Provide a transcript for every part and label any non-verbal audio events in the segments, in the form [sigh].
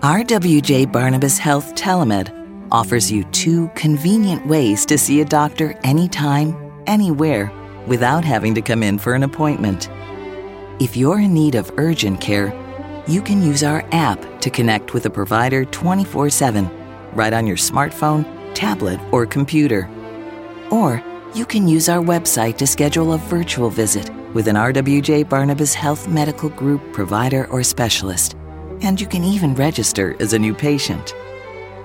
RWJ Barnabas Health Telemed offers you two convenient ways to see a doctor anytime, anywhere, without having to come in for an appointment. If you're in need of urgent care, you can use our app to connect with a provider 24 7 right on your smartphone, tablet, or computer. Or you can use our website to schedule a virtual visit with an RWJ Barnabas Health Medical Group provider or specialist. And you can even register as a new patient.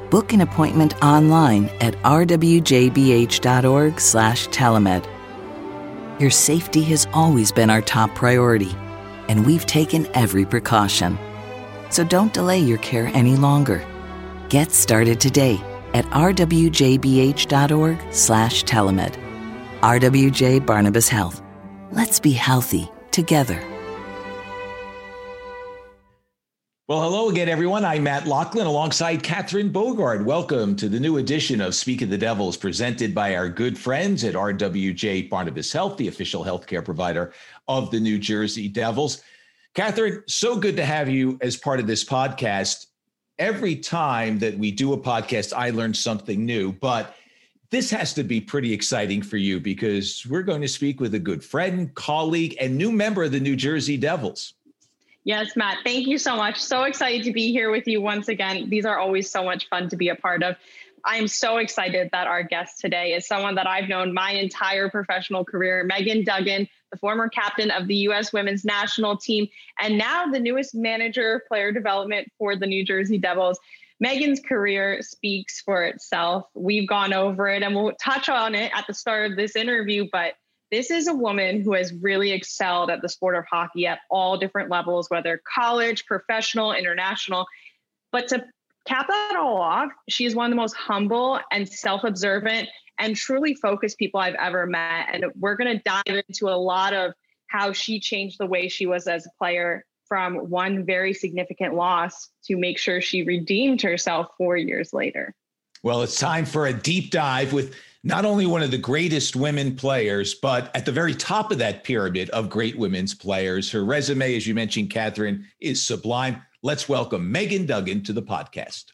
Book an appointment online at rwjbh.org/telemed. Your safety has always been our top priority, and we've taken every precaution. So don't delay your care any longer. Get started today at rwjbh.org/telemed. RWJ Barnabas Health. Let's be healthy together. Well, hello again, everyone. I'm Matt Loughlin alongside Catherine Bogart. Welcome to the new edition of Speak of the Devils, presented by our good friends at RWJ Barnabas Health, the official healthcare provider of the New Jersey Devils. Catherine, so good to have you as part of this podcast. Every time that we do a podcast, I learn something new, but this has to be pretty exciting for you because we're going to speak with a good friend, colleague, and new member of the New Jersey Devils. Yes, Matt, thank you so much. So excited to be here with you once again. These are always so much fun to be a part of. I am so excited that our guest today is someone that I've known my entire professional career, Megan Duggan, the former captain of the U.S. women's national team, and now the newest manager of player development for the New Jersey Devils. Megan's career speaks for itself. We've gone over it and we'll touch on it at the start of this interview, but this is a woman who has really excelled at the sport of hockey at all different levels, whether college, professional, international. But to cap that all off, she is one of the most humble and self observant and truly focused people I've ever met. And we're going to dive into a lot of how she changed the way she was as a player from one very significant loss to make sure she redeemed herself four years later. Well, it's time for a deep dive with not only one of the greatest women players, but at the very top of that pyramid of great women's players. Her resume, as you mentioned, Catherine, is sublime. Let's welcome Megan Duggan to the podcast.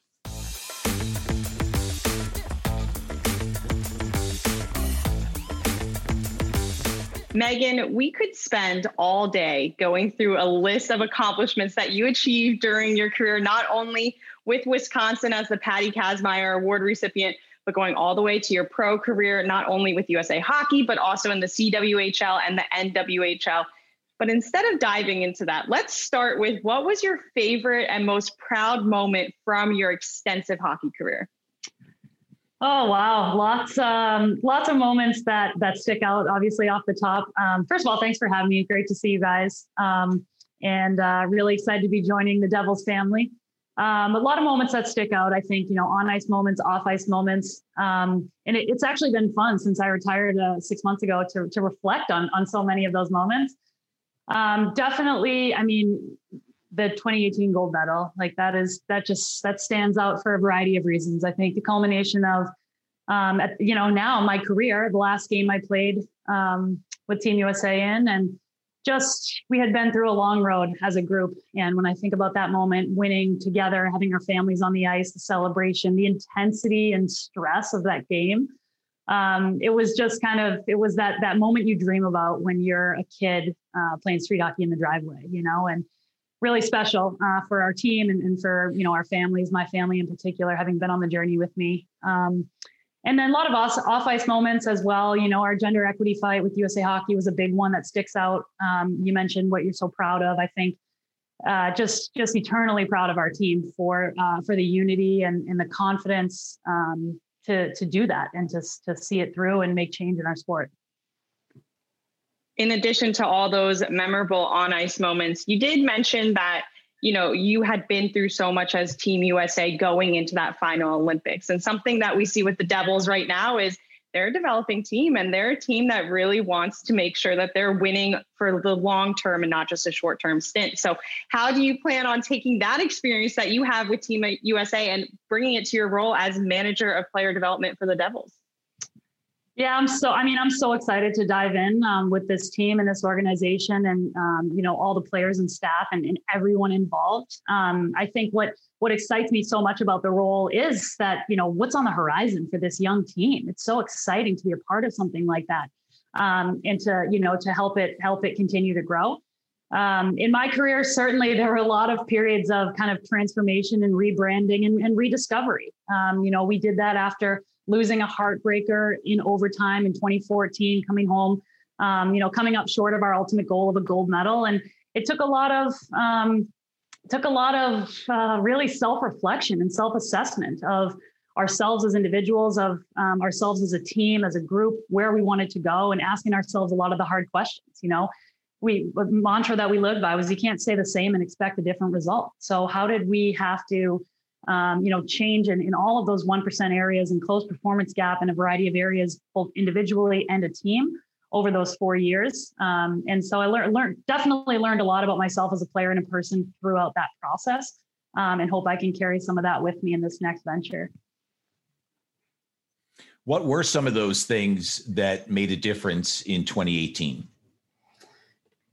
Megan, we could spend all day going through a list of accomplishments that you achieved during your career, not only with Wisconsin as the Patty Kazmaier Award recipient, but going all the way to your pro career, not only with USA Hockey, but also in the CWHL and the NWHL. But instead of diving into that, let's start with what was your favorite and most proud moment from your extensive hockey career? Oh wow, lots um, lots of moments that that stick out. Obviously, off the top. Um, first of all, thanks for having me. Great to see you guys, um, and uh, really excited to be joining the Devils family. Um, a lot of moments that stick out, I think, you know, on ice moments, off ice moments. Um, and it, it's actually been fun since I retired uh, six months ago to, to reflect on, on so many of those moments. Um, definitely, I mean, the 2018 gold medal, like that is, that just, that stands out for a variety of reasons. I think the culmination of, um, at, you know, now my career, the last game I played um, with Team USA in, and just we had been through a long road as a group. And when i think about that moment winning together having our families on the ice the celebration the intensity and stress of that game um, it was just kind of it was that that moment you dream about when you're a kid uh, playing street hockey in the driveway you know and really special uh, for our team and, and, for you know our families my family in particular having been on the journey with me. Um, and then a lot of us off ice moments as well. You know, our gender equity fight with USA Hockey was a big one that sticks out. Um, you mentioned what you're so proud of. I think uh, just just eternally proud of our team for uh, for the unity and, and the confidence um, to to do that and to to see it through and make change in our sport. In addition to all those memorable on ice moments, you did mention that you know, you had been through so much as Team USA going into that final Olympics. And something that we see with the Devils right now is they're a developing team and they're a team that really wants to make sure that they're winning for the long term and not just a short term stint. So, how do you plan on taking that experience that you have with Team USA and bringing it to your role as manager of player development for the Devils? Yeah, I'm so. I mean, I'm so excited to dive in um, with this team and this organization, and um, you know all the players and staff and, and everyone involved. Um, I think what what excites me so much about the role is that you know what's on the horizon for this young team. It's so exciting to be a part of something like that, um, and to you know to help it help it continue to grow. Um, in my career, certainly there were a lot of periods of kind of transformation and rebranding and, and rediscovery. Um, you know, we did that after losing a heartbreaker in overtime in 2014, coming home, um, you know, coming up short of our ultimate goal of a gold medal. And it took a lot of um, took a lot of uh, really self-reflection and self-assessment of ourselves as individuals, of um, ourselves as a team, as a group, where we wanted to go, and asking ourselves a lot of the hard questions. You know, we mantra that we lived by was you can't say the same and expect a different result. So how did we have to um, you know, change in, in all of those 1% areas and close performance gap in a variety of areas, both individually and a team over those four years. Um, and so I learned, learned, definitely learned a lot about myself as a player and a person throughout that process um, and hope I can carry some of that with me in this next venture. What were some of those things that made a difference in 2018?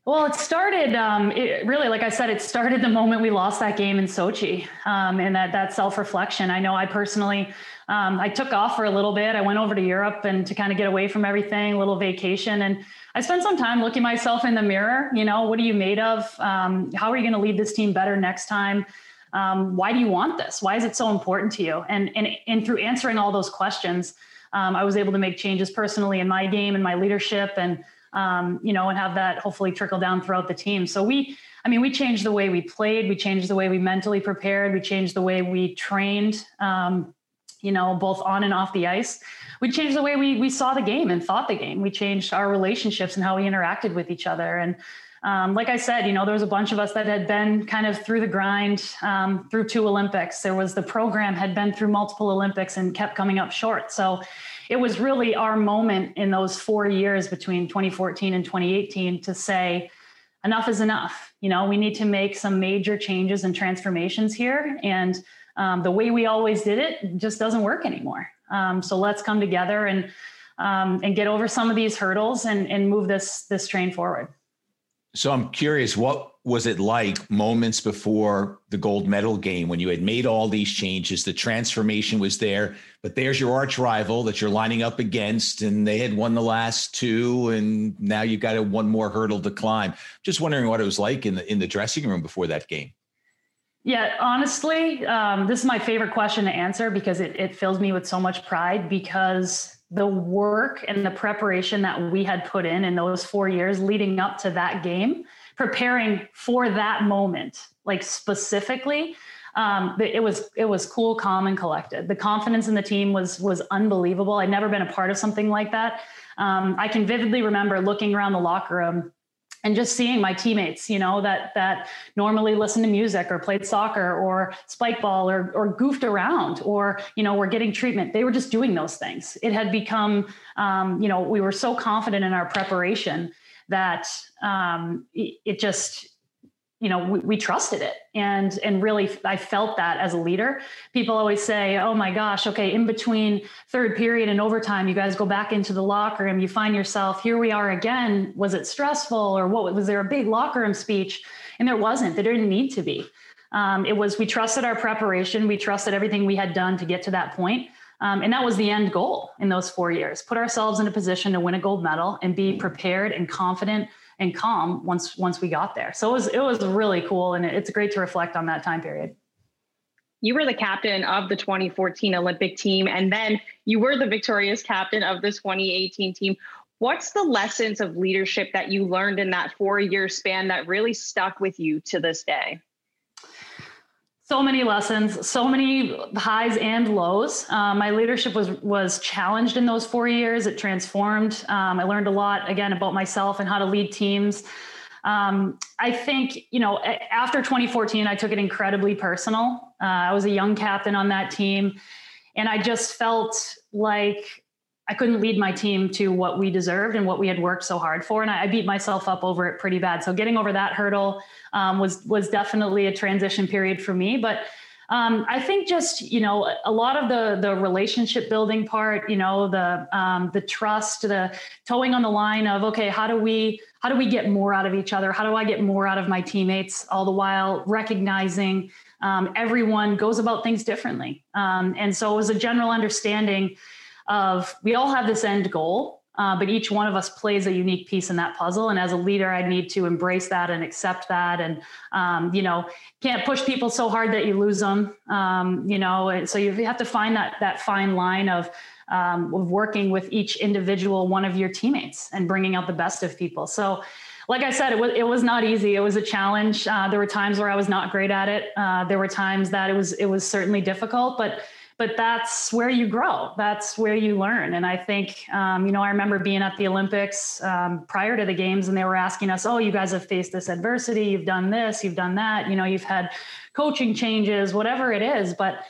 Well, it started um, it really, like I said, it started the moment we lost that game in Sochi, um, and that that self reflection. I know I personally, um, I took off for a little bit. I went over to Europe and to kind of get away from everything, a little vacation, and I spent some time looking myself in the mirror. You know, what are you made of? Um, how are you going to lead this team better next time? Um, why do you want this? Why is it so important to you? And and and through answering all those questions, um, I was able to make changes personally in my game and my leadership and um, you know, and have that hopefully trickle down throughout the team. So we, I mean, we changed the way we played, we changed the way we mentally prepared, we changed the way we trained, um, you know, both on and off the ice. We changed the way we we saw the game and thought the game. We changed our relationships and how we interacted with each other. And um, like I said, you know, there was a bunch of us that had been kind of through the grind um, through two Olympics. There was the program had been through multiple Olympics and kept coming up short. So it was really our moment in those four years between 2014 and 2018 to say, enough is enough. You know, we need to make some major changes and transformations here. And um, the way we always did it just doesn't work anymore. Um, so let's come together and um, and get over some of these hurdles and, and move this this train forward. So I'm curious, what was it like moments before the gold medal game when you had made all these changes? The transformation was there, but there's your arch rival that you're lining up against, and they had won the last two, and now you've got a, one more hurdle to climb. Just wondering what it was like in the in the dressing room before that game. Yeah, honestly, um, this is my favorite question to answer because it, it fills me with so much pride because the work and the preparation that we had put in in those four years leading up to that game preparing for that moment, like specifically. Um, it was it was cool, calm, and collected. The confidence in the team was was unbelievable. I'd never been a part of something like that. Um, I can vividly remember looking around the locker room and just seeing my teammates, you know, that that normally listen to music or played soccer or spike ball or or goofed around or you know were getting treatment. They were just doing those things. It had become, um, you know, we were so confident in our preparation that um, it, just you know we, we, trusted it. And and really i felt that as a leader. People always say oh my gosh okay in between third period and overtime you guys go back into the locker room you find yourself here we are again. Was it stressful or what was there a big locker room speech? And there wasn't. There didn't need to be. Um, it was we trusted our preparation. We trusted everything we had done to get to that point um, and that was the end goal in those four years put ourselves in a position to win a gold medal and be prepared and confident and calm once once we got there. So it was it was really cool and it's great to reflect on that time period. You were the captain of the 2014 olympic team and then you were the victorious captain of the 2018 team. What's the lessons of leadership that you learned in that four year span that really stuck with you to this day so many lessons, so many highs and lows. Um, my leadership was was challenged in those four years. It transformed. Um, I learned a lot again about myself and how to lead teams. Um, I think you know after 2014, I took it incredibly personal. Uh, I was a young captain on that team, and I just felt like I couldn't lead my team to what we deserved and what we had worked so hard for, and I, I beat myself up over it pretty bad. So getting over that hurdle um, was was definitely a transition period for me. But Um, I think just you know a lot of the the relationship building part, you know the um, the trust, the towing on the line of okay, how do we how do we get more out of each other? How do I get more out of my teammates? All the while recognizing um, everyone goes about things differently, um, and so it was a general understanding of we all have this end goal uh, but each one of us plays a unique piece in that puzzle. And as a leader, I need to embrace that and accept that. And, um, you know, can't push people so hard that you lose them. Um, you know, so you have to find that, that fine line of, um, of working with each individual one of your teammates and bringing out the best of people. So, like I said, it was it was not easy. It was a challenge. Uh, there were times where I was not great at it. Uh, there were times that it was it was certainly difficult, but but that's where you grow. That's where you learn. And I think, um, you know, I remember being at the Olympics um, prior to the games, and they were asking us, "Oh, you guys have faced this adversity. You've done this. You've done that. You know, you've had coaching changes, whatever it is." But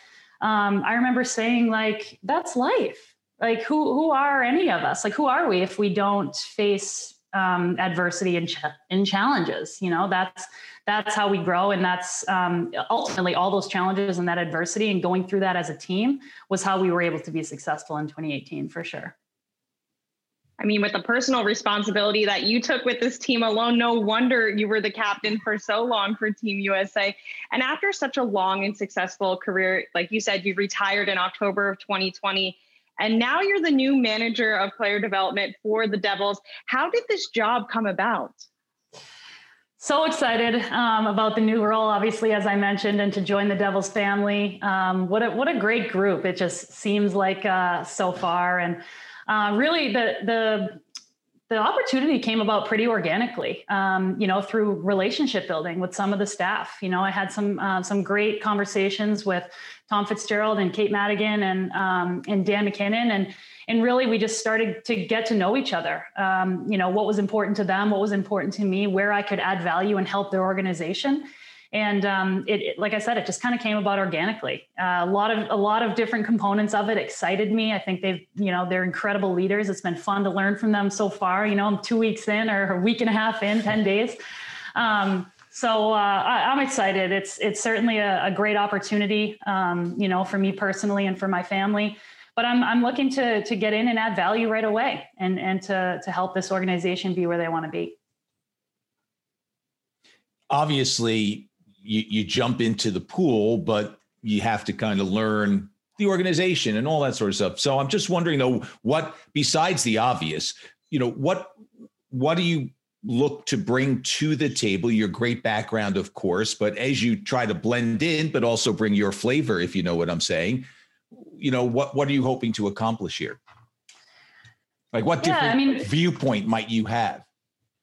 um, I remember saying, like, that's life. Like, who who are any of us? Like, who are we if we don't face um, adversity and, ch- and challenges? You know, that's that's how we grow and that's um, ultimately all those challenges and that adversity and going through that as a team was how we were able to be successful in 2018 for sure I mean, with the personal responsibility that you took with this team alone, no wonder you were the captain for so long for Team USA. And after such a long and successful career, like you said, you retired in October of 2020, and now you're the new manager of player development for the Devils. How did this job come about? So excited um, about the new role, obviously, as I mentioned, and to join the Devils family. Um, what a what a great group! It just seems like uh, so far, and uh, really the the the opportunity came about pretty organically, um, you know, through relationship building with some of the staff. You know, I had some uh, some great conversations with Tom Fitzgerald and Kate Madigan and um, and Dan MacKinnon, and and really we just started to get to know each other. Um, you know, what was important to them, what was important to me, where I could add value and help their organization and um, it, it, like I said, it just kind of came about organically. Uh, a lot of a lot of different components of it excited me. I think they've, you know, they're incredible leaders. It's been fun to learn from them so far. You know, I'm two weeks in or a week and a half in, ten days. Um, so uh, I, am excited. It's it's certainly a, a great opportunity, um, you know, for me personally and for my family. But I'm I'm looking to to get in and add value right away, and and to to help this organization be where they want to be. Obviously, you, you jump into the pool, but you have to kind of learn the organization and all that sort of stuff. So I'm just wondering though, what besides the obvious, you know, what what do you look to bring to the table? Your great background, of course, but as you try to blend in, but also bring your flavor, if you know what I'm saying, you know, what what are you hoping to accomplish here? Like what different yeah, I mean, viewpoint might you have?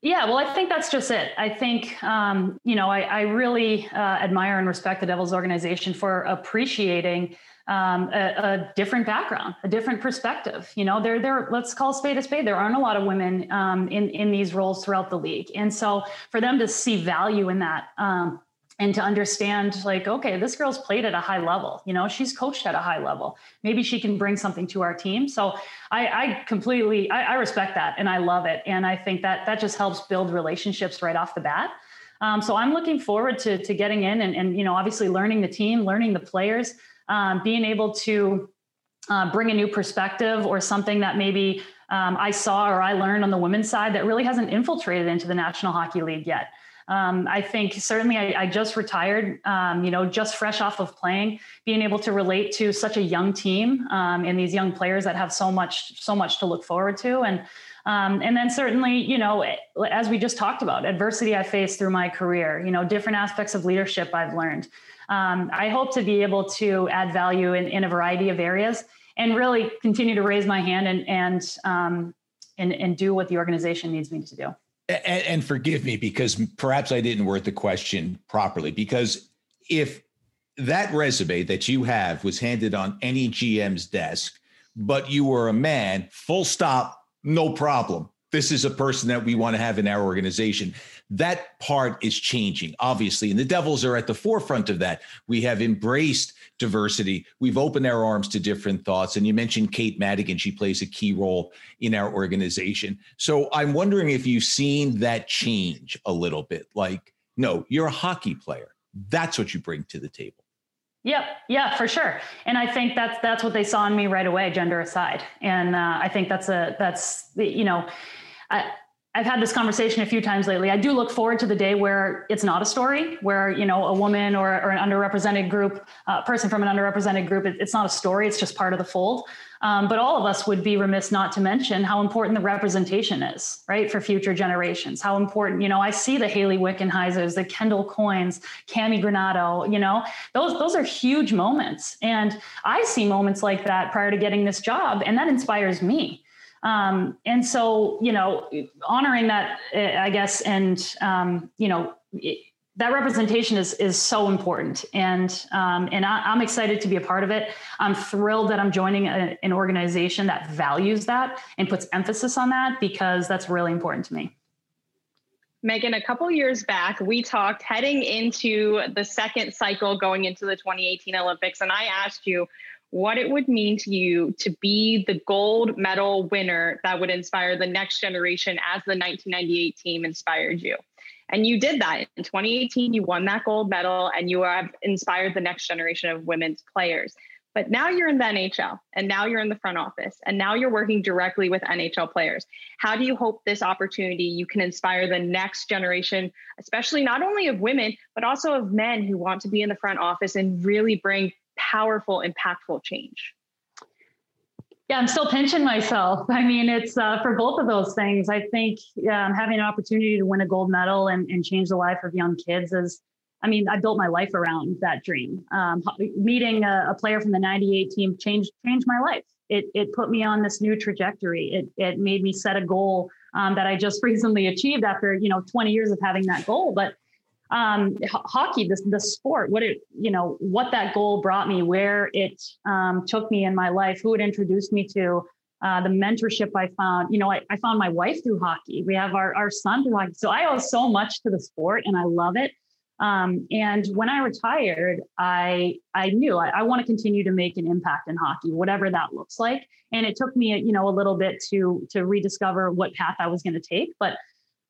Yeah, well, I think that's just it. I think, um, you know, I, I really uh, admire and respect the Devils organization for appreciating um, a, a, different background, a different perspective. You know, there, there. Let's call spade a spade. There aren't a lot of women um, in in these roles throughout the league, and so for them to see value in that, um, and to understand like okay this girl's played at a high level you know she's coached at a high level. Maybe she can bring something to our team. So i, I completely I, I, respect that and i love it. And i think that that just helps build relationships right off the bat. Um, so i'm looking forward to, to getting in and, and you know obviously learning the team learning the players um, being able to uh, bring a new perspective or something that maybe um, i saw or i learned on the women's side that really hasn't infiltrated into the national hockey league yet um, I think certainly I, I just retired, um, you know, just fresh off of playing, being able to relate to such a young team um, and these young players that have so much, so much to look forward to. And, um, and then certainly, you know, as we just talked about, adversity I faced through my career, you know, different aspects of leadership I've learned. Um, I hope to be able to add value in, in a variety of areas and really continue to raise my hand and, and, um, and, and do what the organization needs me to do and, and forgive me because perhaps I didn't word the question properly. Because if that resume that you have was handed on any GM's desk, but you were a man, full stop, no problem. This is a person that we want to have in our organization that part is changing, obviously. And the Devils are at the forefront of that. We have embraced diversity. We've opened our arms to different thoughts. And you mentioned Kate Madigan. She plays a key role in our organization. So I'm wondering if you've seen that change a little bit. Like, no, you're a hockey player. That's what you bring to the table. Yep. Yeah, for sure. And I think that's that's what they saw in me right away, gender aside. And uh, I think that's a that's you know, I, I've had this conversation a few times lately. I do look forward to the day where it's not a story, where you know a woman or, or an underrepresented group, uh, person from an underrepresented group, it, it's not a story; it's just part of the fold. Um, but all of us would be remiss not to mention how important the representation is, right, for future generations. How important, you know, I see the Hayley Wickenheisers, the Kendall Coynes, Cammi Granato, you know, those those are huge moments, and I see moments like that prior to getting this job, and that inspires me. Um, and so, you know, honoring that, eh, I guess, and um, you know, it, that representation is is so important, and um, and I, am excited to be a part of it. I'm thrilled that I'm joining a, an organization that values that and puts emphasis on that because that's really important to me. Megan, a couple years back, we talked heading into the second cycle going into the 2018 Olympics, and I asked you what it would mean to you to be the gold medal winner that would inspire the next generation as the 1998 team inspired you. And you did that. In 2018, you won that gold medal and you have inspired the next generation of women's players. But now you're in the NHL and now you're in the front office and now you're working directly with NHL players. How do you hope this opportunity you can inspire the next generation, especially not only of women, but also of men who want to be in the front office and really bring powerful, impactful change? Yeah, I'm still pinching myself. I mean, it's uh, for both of those things. I think um, having an opportunity to win a gold medal and, and change the life of young kids is, I mean, I built my life around that dream. Um, meeting a, a, player from the 98 team changed changed my life. It, it put me on this new trajectory. It, it made me set a goal um, that I just [laughs] recently achieved after, you know, 20 years of having that goal. But um, h- hockey, the, the sport, what it, you know, what that goal brought me, where it um, took me in my life, who it introduced me to, uh, the mentorship I found. You know, I, I found my wife through hockey. We have our, our son through hockey. So I owe so much to the sport and I love it. Um, and when I retired, I I knew I, I want to continue to make an impact in hockey, whatever that looks like. And it took me, you know, a little bit to to rediscover what path I was going to take. But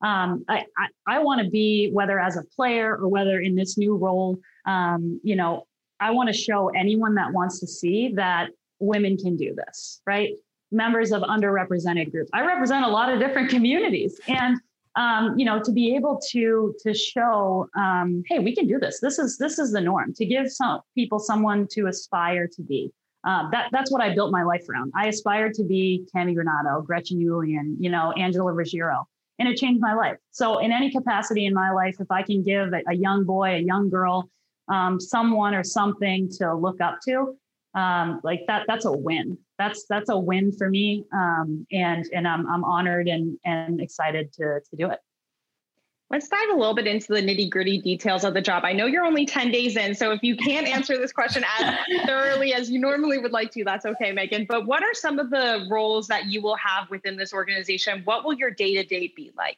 um, I, I, I want to be, whether as a player or whether in this new role, um, you know, I want to show anyone that wants to see that women can do this, right? Members of underrepresented groups. I represent a lot of different communities, and um, you know, to be able to to show, um, hey, we can do this. This is this is the norm. To give some people someone to aspire to be. Uh, that that's what I built my life around. I aspired to be Cammi Granato, Gretchen Ulion, you know, Angela Ruggiero and it changed my life. So, in any capacity in my life, if I can give a, a young boy, a young girl, um, someone or something to look up to, um, like that, that's a win. That's that's a win for me, um, and and I'm I'm honored and and excited to to do it. Let's dive a little bit into the nitty gritty details of the job. I know you're only 10 days in, so if you can't answer this question as [laughs] thoroughly as you normally would like to, that's okay, Megan. But what are some of the roles that you will have within this organization? What will your day to day be like?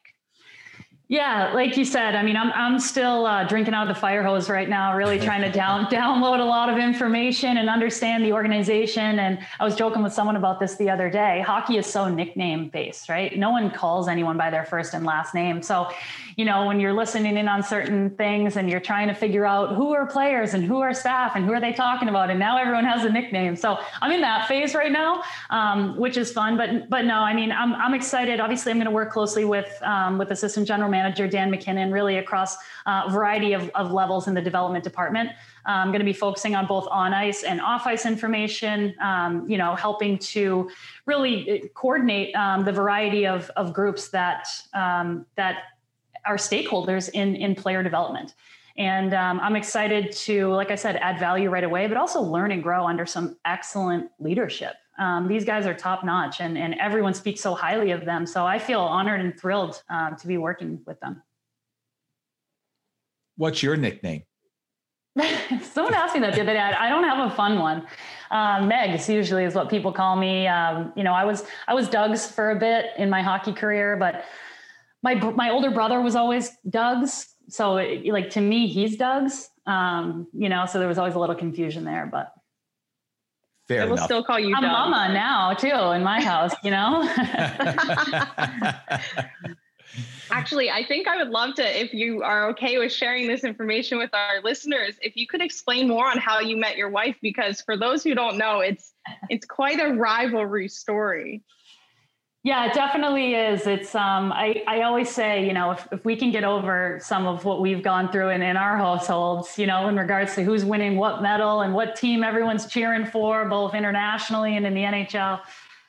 Yeah, like you said, I mean, I'm I'm still uh, drinking out of the fire hose right now, really [laughs] trying to down download a lot of information and understand the organization. And I was joking with someone about this the other day. Hockey is so nickname based, right? No one calls anyone by their first and last name. So, you know, when you're listening in on certain things and you're trying to figure out who are players and who are staff and who are they talking about, and now everyone has a nickname. So I'm in that phase right now, um, which is fun. But but no, I mean, I'm I'm excited. Obviously, I'm going to work closely with um, with assistant general manager Dan MacKinnon, really across uh, a variety of, of levels in the development department. I'm going to be focusing on both on ice and off ice information, um, you know, helping to really uh, coordinate um, the variety of, of groups that, um, that are stakeholders in, in player development. And um, I'm excited to, like I said, add value right away, but also learn and grow under some excellent leadership. Um, these guys are top notch and, and everyone speaks so highly of them. So I feel honored and thrilled um, to be working with them. What's your nickname? [laughs] Someone asked me that the other day. I don't have a fun one. Um, Megs usually is what people call me. Um, you know, I was I was Doug's for a bit in my hockey career, but my my older brother was always Doug's. So, it, like to me, he's Doug's. Um, you know, so there was always a little confusion there, but Fair I will enough. still call you I'm Doug. mama now too in my house, you know. [laughs] Actually, I think I would love to, if you are okay with sharing this information with our listeners, if you could explain more on how you met your wife, because for those who don't know, it's it's quite a rivalry story. Yeah, it definitely is. It's um I, I always say, you know, if, if we can get over some of what we've gone through in, in our households, you know, in regards to who's winning what medal and what team everyone's cheering for, both internationally and in the NHL,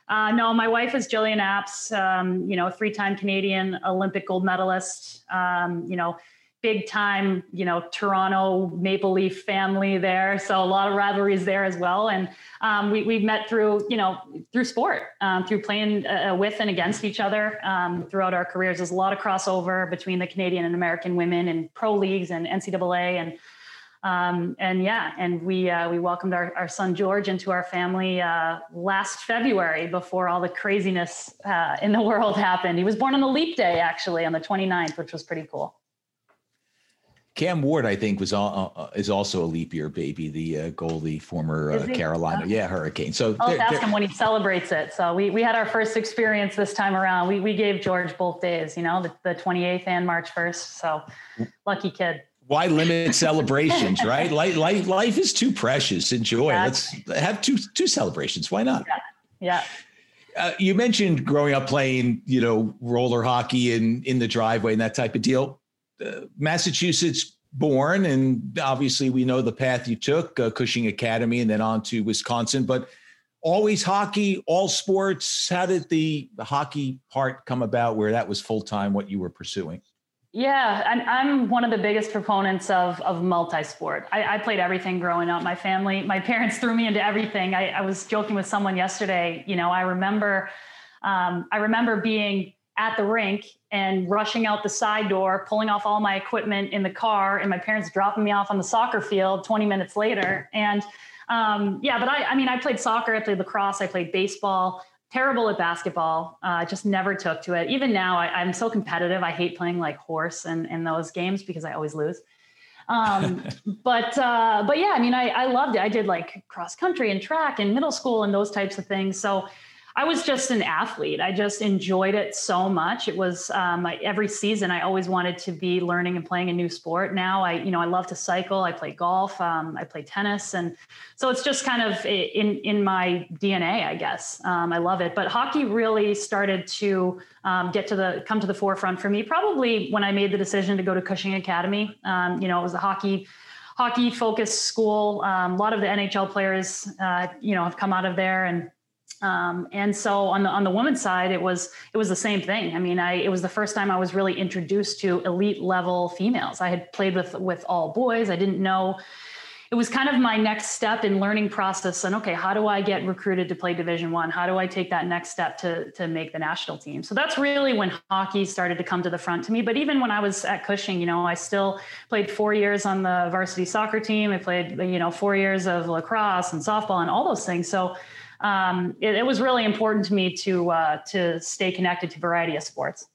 uh, no, my wife is Gillian Apps, um, you know, three-time Canadian Olympic gold medalist, um, you know, big time, you know, Toronto Maple Leaf family there. So a lot of rivalries there as well. And um, we, we've met through, you know, through sport, um, through playing uh, with and against each other um, throughout our careers. There's a lot of crossover between the Canadian and American women and pro leagues and NCAA and um, and yeah, and we uh, we welcomed our, our son George into our family uh, last February before all the craziness uh, in the [laughs] world happened. He was born on the leap day, actually, on the 29th, which was pretty cool. Cam Ward, I think, was all, uh, is also a leap year baby, the uh, goalie, former uh, Carolina, yeah, Hurricane. So I'll ask him when he celebrates it. So we we had our first experience this time around. We we gave George both days, you know, the, the 28th and March 1st. So lucky kid why limit celebrations, [laughs] right? Life, life, life is too precious. Enjoy. Exactly. Let's have two two celebrations. Why not? Yeah. yeah. Uh, you mentioned growing up playing, you know, roller hockey in in the driveway and that type of deal. Massachusetts born, and obviously we know the path you took, uh, Cushing Academy, and then on to Wisconsin. But always hockey, all sports. How did the, the hockey part come about? Where that was full time, what you were pursuing? Yeah, I'm, I'm one of the biggest proponents of of multi-sport. I, I, played everything growing up. My family, my parents threw me into everything. I, I was joking with someone yesterday. You know, I remember, um, I remember being at the rink and rushing out the side door, pulling off all my equipment in the car, and my parents dropping me off on the soccer field 20 minutes later. And um, yeah, but I, I mean, I played soccer, I played lacrosse, I played baseball terrible at basketball. Uh, just never took to it. Even now, I, am so competitive. I hate playing like horse and in, in those games because I always lose. Um, [laughs] but uh, but yeah, I mean, I, I loved it. I did like cross country and track in middle school and those types of things. So I was just an athlete. I just enjoyed it so much. It was um, every season. I always wanted to be learning and playing a new sport. Now I, you know, I love to cycle. I play golf. Um, I play tennis, and so it's just kind of in in my DNA, I guess. Um, I love it. But hockey really started to um, get to the come to the forefront for me. Probably when I made the decision to go to Cushing Academy. Um, you know, it was a hockey hockey focused school. Um, a lot of the NHL players, uh, you know, have come out of there and um, and so on the on the women's side, it was it was the same thing. I mean, I it was the first time I was really introduced to elite level females. I had played with with all boys. I didn't know. It was kind of my next step in learning process. And okay, how do I get recruited to play Division One? How do I take that next step to to make the national team? So that's really when hockey started to come to the front to me. But even when I was at Cushing, you know, I still played four years on the varsity soccer team. I played you know four years of lacrosse and softball and all those things. So um, it, it, was really important to me to uh, to stay connected to variety of sports.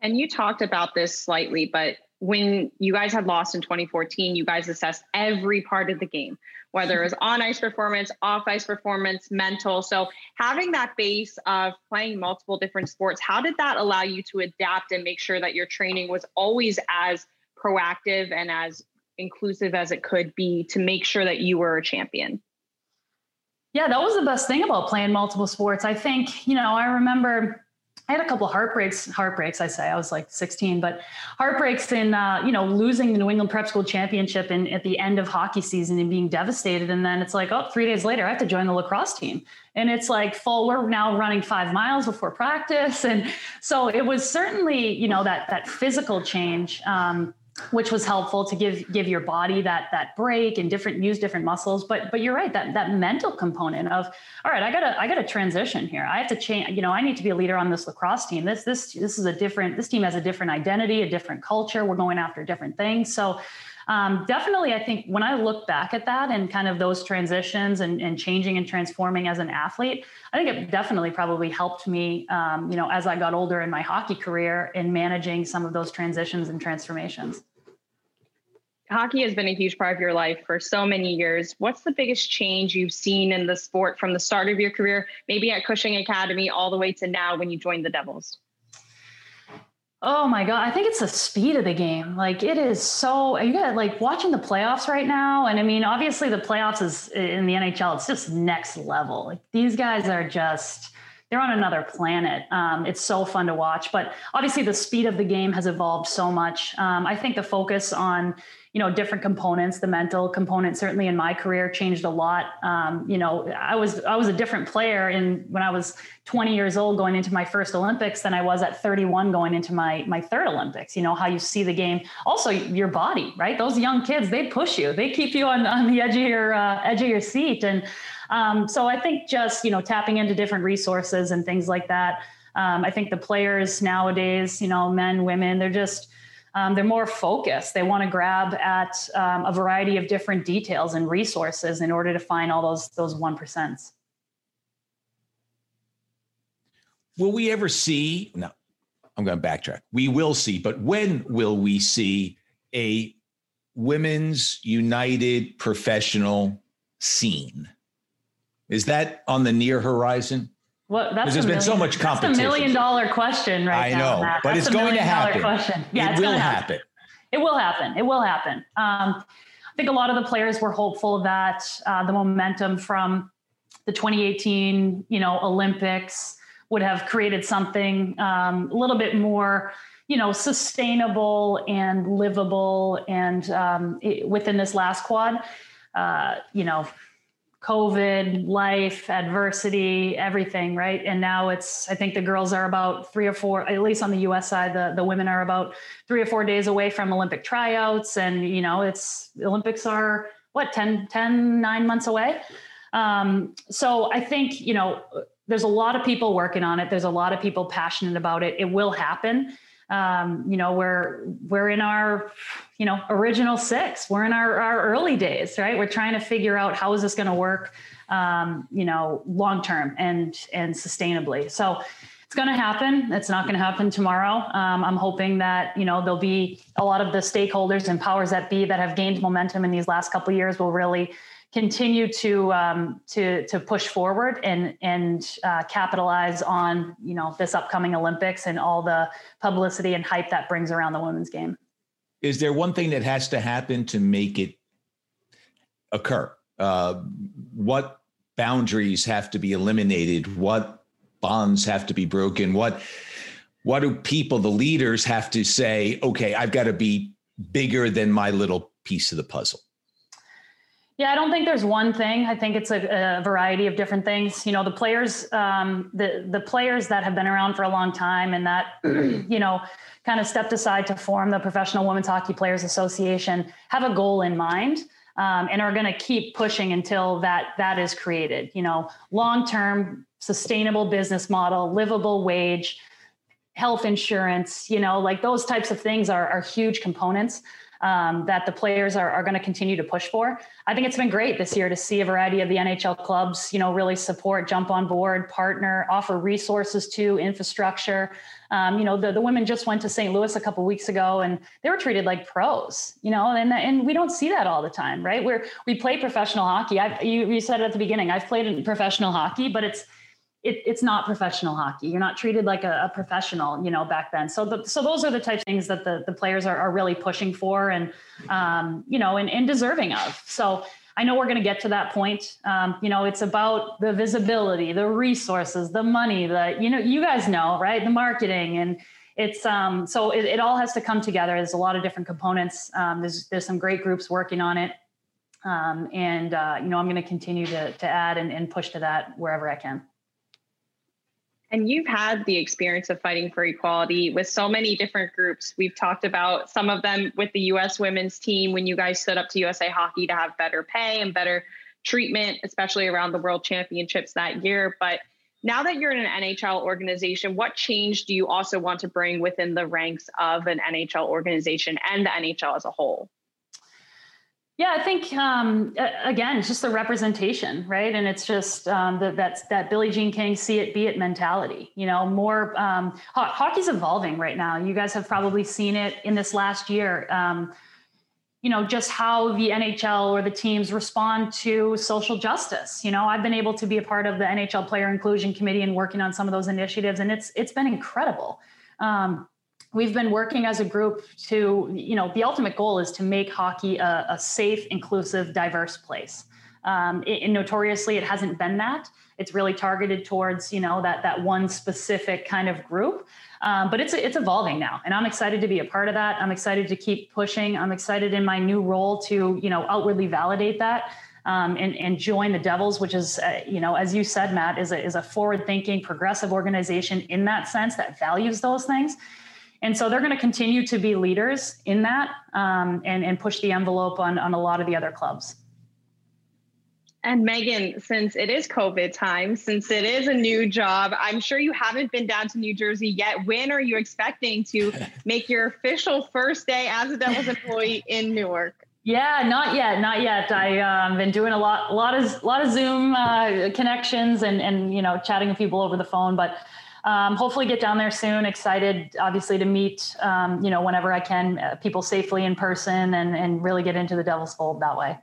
And you talked about this slightly, but when you guys had lost in 2014, you guys assessed every part of the game, whether it was [laughs] on ice performance, off ice performance, mental. So having that base of playing multiple different sports, how did that allow you to adapt and make sure that your training was always as proactive and as inclusive as it could be to make sure that you were a champion? Yeah, that was the best thing about playing multiple sports. I think, you know, I remember I had a couple heartbreaks, heartbreaks, I say, I was like 16, but heartbreaks in, uh, you know, losing the New England Prep School Championship and at the end of hockey season and being devastated. And then it's like, oh, three days later, I have to join the lacrosse team. And it's like full, we're now running five miles before practice. And so it was certainly, you know, that, that physical change. Um, which was helpful to give give your body that that break and different use different muscles. But but you're right that that mental component of all right i gotta i gotta transition here. I have to change you know i need to be a leader on this lacrosse team. This this this is a different this team has a different identity a different culture. We're going after different things. So um, definitely, I think when I look back at that and kind of those transitions and, and changing and transforming as an athlete, I think it definitely probably helped me, um, you know, as I got older in my hockey career in managing some of those transitions and transformations. Hockey has been a huge part of your life for so many years. What's the biggest change you've seen in the sport from the start of your career, maybe at Cushing Academy, all the way to now when you joined the Devils? Oh my god, I think it's the speed of the game. Like it is so you got like watching the playoffs right now and I mean obviously the playoffs is in the NHL it's just next level. Like these guys are just they're on another planet. Um, it's so fun to watch, but obviously the speed of the game has evolved so much. Um, I think the focus on you know different components. The mental component certainly in my career changed a lot. Um, you know i was i was a different player in when i was 20 years old going into my first olympics than i was at 31 going into my my third olympics you know how you see the game. Also your body right? Those young kids they push you. They keep you on, on the edge of your uh, edge of your seat. And um, so i think just you know tapping into different resources and things like that um, i think the players nowadays you know men women they're just um, they're more focused. They want to grab at um, a variety of different details and resources in order to find all those those one percents. Will we ever see? No, I'm going to backtrack. We will see, but when will we see a women's united professional scene? Is that on the near horizon? Well, that's there's been so much competition. That's a million dollar question, right? I know, now, but that's it's going to happen. Question. Yeah, it will happen. happen. It will happen. It will happen. Um, I think a lot of the players were hopeful that uh, the momentum from the 2018, you know, Olympics would have created something um, a little bit more, you know, sustainable and livable, and um, it, within this last quad, uh, you know, COVID, life, adversity, everything, right? And now it's, I think the girls are about three or four, at least on the US side, the, the women are about three or four days away from Olympic tryouts. And, you know, it's, Olympics are what, 10, 10, nine months away. Um, so I think, you know, there's a lot of people working on it. There's a lot of people passionate about it. It will happen um, you know we're we're in our you know original six. We're in our, our early days right? We're trying to figure out how is this going to work um, you know long term and and sustainably. So it's going to happen. It's not going to happen tomorrow. Um, i'm hoping that you know there'll be a lot of the stakeholders and powers that be that have gained momentum in these last couple years will really continue to um, to to push forward and and uh, capitalize on you know this upcoming Olympics and all the publicity and hype that brings around the women's game. Is there one thing that has to happen to make it occur? Uh, what boundaries have to be eliminated? What bonds have to be broken? What what do people, the leaders, have to say? Okay, I've got to be bigger than my little piece of the puzzle. Yeah, I don't think there's one thing. I think it's a, a variety of different things. You know, the players, um, the the players that have been around for a long time and that, [clears throat] you know, kind of stepped aside to form the Professional Women's Hockey Players Association have a goal in mind. Um, and are going to keep pushing until that that is created. You know, long term, sustainable business model, livable wage, health insurance. You know, like those types of things are are huge components um, that the players are, are going to continue to push for. I think it's been great this year to see a variety of the NHL clubs, you know, really support, jump on board, partner, offer resources to infrastructure. Um, you know, the, the women just went to St. Louis a couple weeks ago and they were treated like pros, you know, and, and we don't see that all the time, right? Where we play professional hockey. I, you, you said it at the beginning, I've played in professional hockey, but it's, it, it's not professional hockey. You're not treated like a, a professional, you know, back then. So, the, so those are the type of things that the, the players are, are really pushing for and, um, you know, and, and deserving of. So I know we're going to get to that point. Um, you know, it's about the visibility, the resources, the money, the, you know, you guys know, right. The marketing and it's, um, so it, it all has to come together. There's a lot of different components. Um, there's, there's some great groups working on it. Um, and, uh, you know, I'm going to continue to, to add and, and push to that wherever I can. And you've had the experience of fighting for equality with so many different groups. We've talked about some of them with the US women's team when you guys stood up to USA Hockey to have better pay and better treatment, especially around the World Championships that year. But now that you're in an NHL organization, what change do you also want to bring within the ranks of an NHL organization and the NHL as a whole? Yeah, I think um, again, it's just the representation, right? And it's just um, the, that Billie Jean King see it, be it mentality. You know, more um, ho- hockey's evolving right now. You guys have probably seen it in this last year. Um, you know, just how the NHL or the teams respond to social justice. You know, I've been able to be a part of the NHL Player Inclusion Committee and working on some of those initiatives, and it's it's been incredible. Um, we've been working as a group to, you know, the ultimate goal is to make hockey a, a safe, inclusive, diverse place. Um, it, and notoriously, it hasn't been that. It's really targeted towards, you know, that that one specific kind of group. Um, but it's it's evolving now, and I'm excited to be a part of that. I'm excited to keep pushing. I'm excited in my new role to, you know, outwardly validate that. Um, and, and join the Devils, which is, uh, you know, as you said, Matt, is a, is a forward thinking, progressive organization in that sense that values those things. And so they're going to continue to be leaders in that um, and, and push the envelope on, on a lot of the other clubs. And Megan, since it is COVID time, since it is a new job, I'm sure you haven't been down to New Jersey yet. When are you expecting to [laughs] make your official first day as a Devils employee in Newark? Yeah, not yet, not yet. I um, been doing a lot, a lot of, a lot of Zoom uh, connections and and you know chatting with people over the phone, but um, hopefully get down there soon. Excited, obviously, to meet, um, you know, whenever I can, uh, people safely in person and, and really get into the Devil's Fold that way.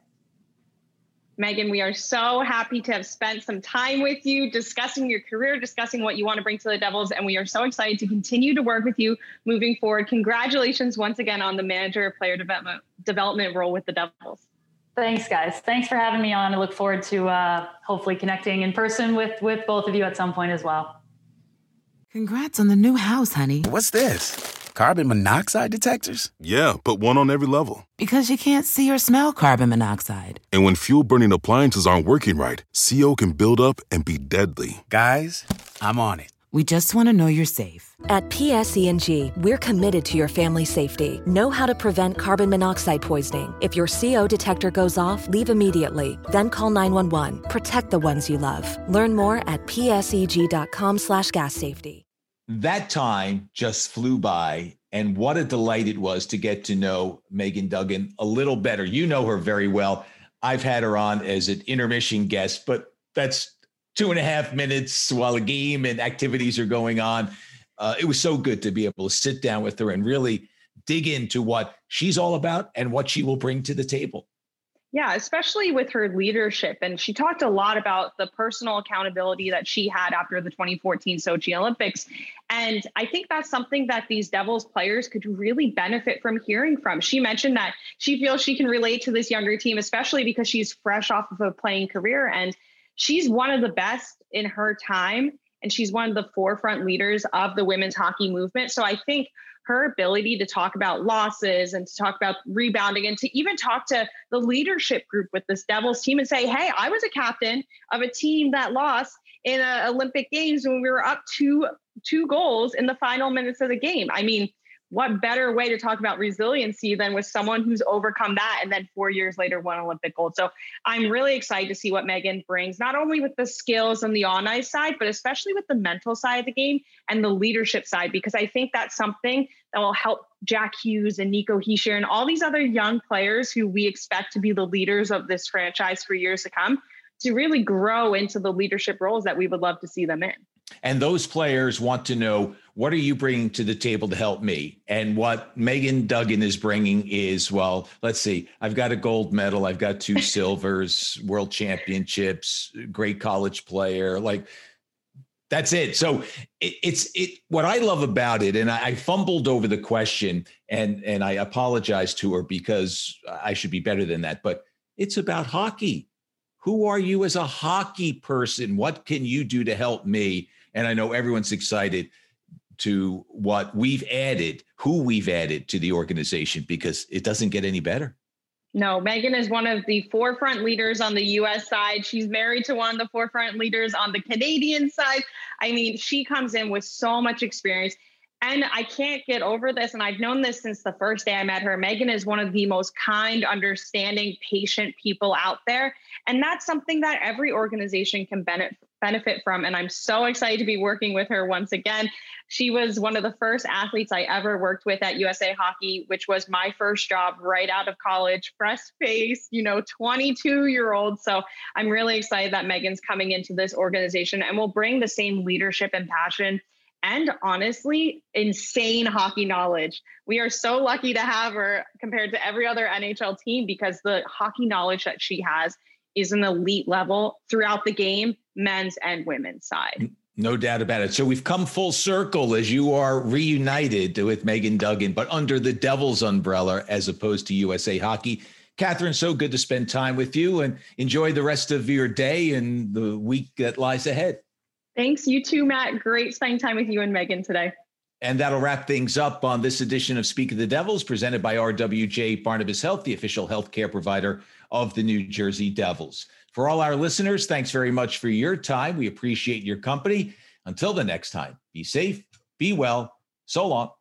Megan, we are so happy to have spent some time with you discussing your career, discussing what you want to bring to the Devils, and we are so excited to continue to work with you moving forward. Congratulations once again on the manager player development development role with the Devils. Thanks, guys. Thanks for having me on. I look forward to uh, hopefully connecting in person with with both of you at some point as well. Congrats on the new house, honey. What's this? Carbon monoxide detectors? Yeah, but one on every level. Because you can't see or smell carbon monoxide. And when fuel burning appliances aren't working right, CO can build up and be deadly. Guys, I'm on it. We just want to know you're safe. At PSEG, we're committed to your family safety. Know how to prevent carbon monoxide poisoning. If your CO detector goes off, leave immediately. Then call 911. Protect the ones you love. Learn more at pseg.com slash gas safety. That time just flew by. And what a delight it was to get to know Megan Duggan a little better. You know her very well. I've had her on as an intermission guest, but that's two and a half minutes while a game and activities are going on. Uh, it was so good to be able to sit down with her and really dig into what she's all about and what she will bring to the table. Yeah, especially with her leadership. And she talked a lot about the personal accountability that she had after the 2014 Sochi Olympics. And I think that's something that these Devils players could really benefit from hearing from. She mentioned that she feels she can relate to this younger team, especially because she's fresh off of a playing career. And she's one of the best in her time and she's one of the forefront leaders of the women's hockey movement. So I think her ability to talk about losses and to talk about rebounding and to even talk to the leadership group with this Devils team and say, hey, I was a captain of a team that lost in a Olympic Games when we were up two two goals in the final minutes of the game. I mean, what better way to talk about resiliency than with someone who's overcome that and then four years later won Olympic gold? So I'm really excited to see what Megan brings, not only with the skills and the on ice side, but especially with the mental side of the game and the leadership side, because I think that's something that will help Jack Hughes and Nico Hischier and all these other young players who we expect to be the leaders of this franchise for years to come to really grow into the leadership roles that we would love to see them in. And those players want to know what are you bringing to the table to help me? And what Megan Duggan is bringing is, well, let's see, I've got a gold medal, I've got two [laughs] silvers, world championships, great college player. Like that's it. So it, it's it. What I love about it, and I, I fumbled over the question, and and I apologize to her because I should be better than that. But it's about hockey. Who are you as a hockey person? What can you do to help me? And I know everyone's excited to what we've added, who we've added to the organization, because it doesn't get any better. No, Megan is one of the forefront leaders on the US side. She's married to one of the forefront leaders on the Canadian side. I mean, she comes in with so much experience. And I can't get over this. And I've known this since the first day I met her. Megan is one of the most kind, understanding, patient people out there. And that's something that every organization can benefit benefit from. And I'm so excited to be working with her once again. She was one of the first athletes I ever worked with at USA Hockey, which was my first job right out of college, fresh face, you know, 22 year old. So I'm really excited that Megan's coming into this organization and will bring the same leadership and passion and honestly, insane hockey knowledge. We are so lucky to have her compared to every other NHL team because the hockey knowledge that she has is an elite level throughout the game, men's and women's side. No doubt about it. So we've come full circle as you are reunited with Megan Duggan, but under the Devils umbrella as opposed to USA Hockey. Catherine, so good to spend time with you and enjoy the rest of your day and the week that lies ahead. Thanks. You too, Matt. Great spending time with you and Megan today. And that'll wrap things up on this edition of Speak of the Devils, presented by RWJ Barnabas Health, the official healthcare provider of the New Jersey Devils. For all our listeners, thanks very much for your time. We appreciate your company. Until the next time, be safe, be well. So long.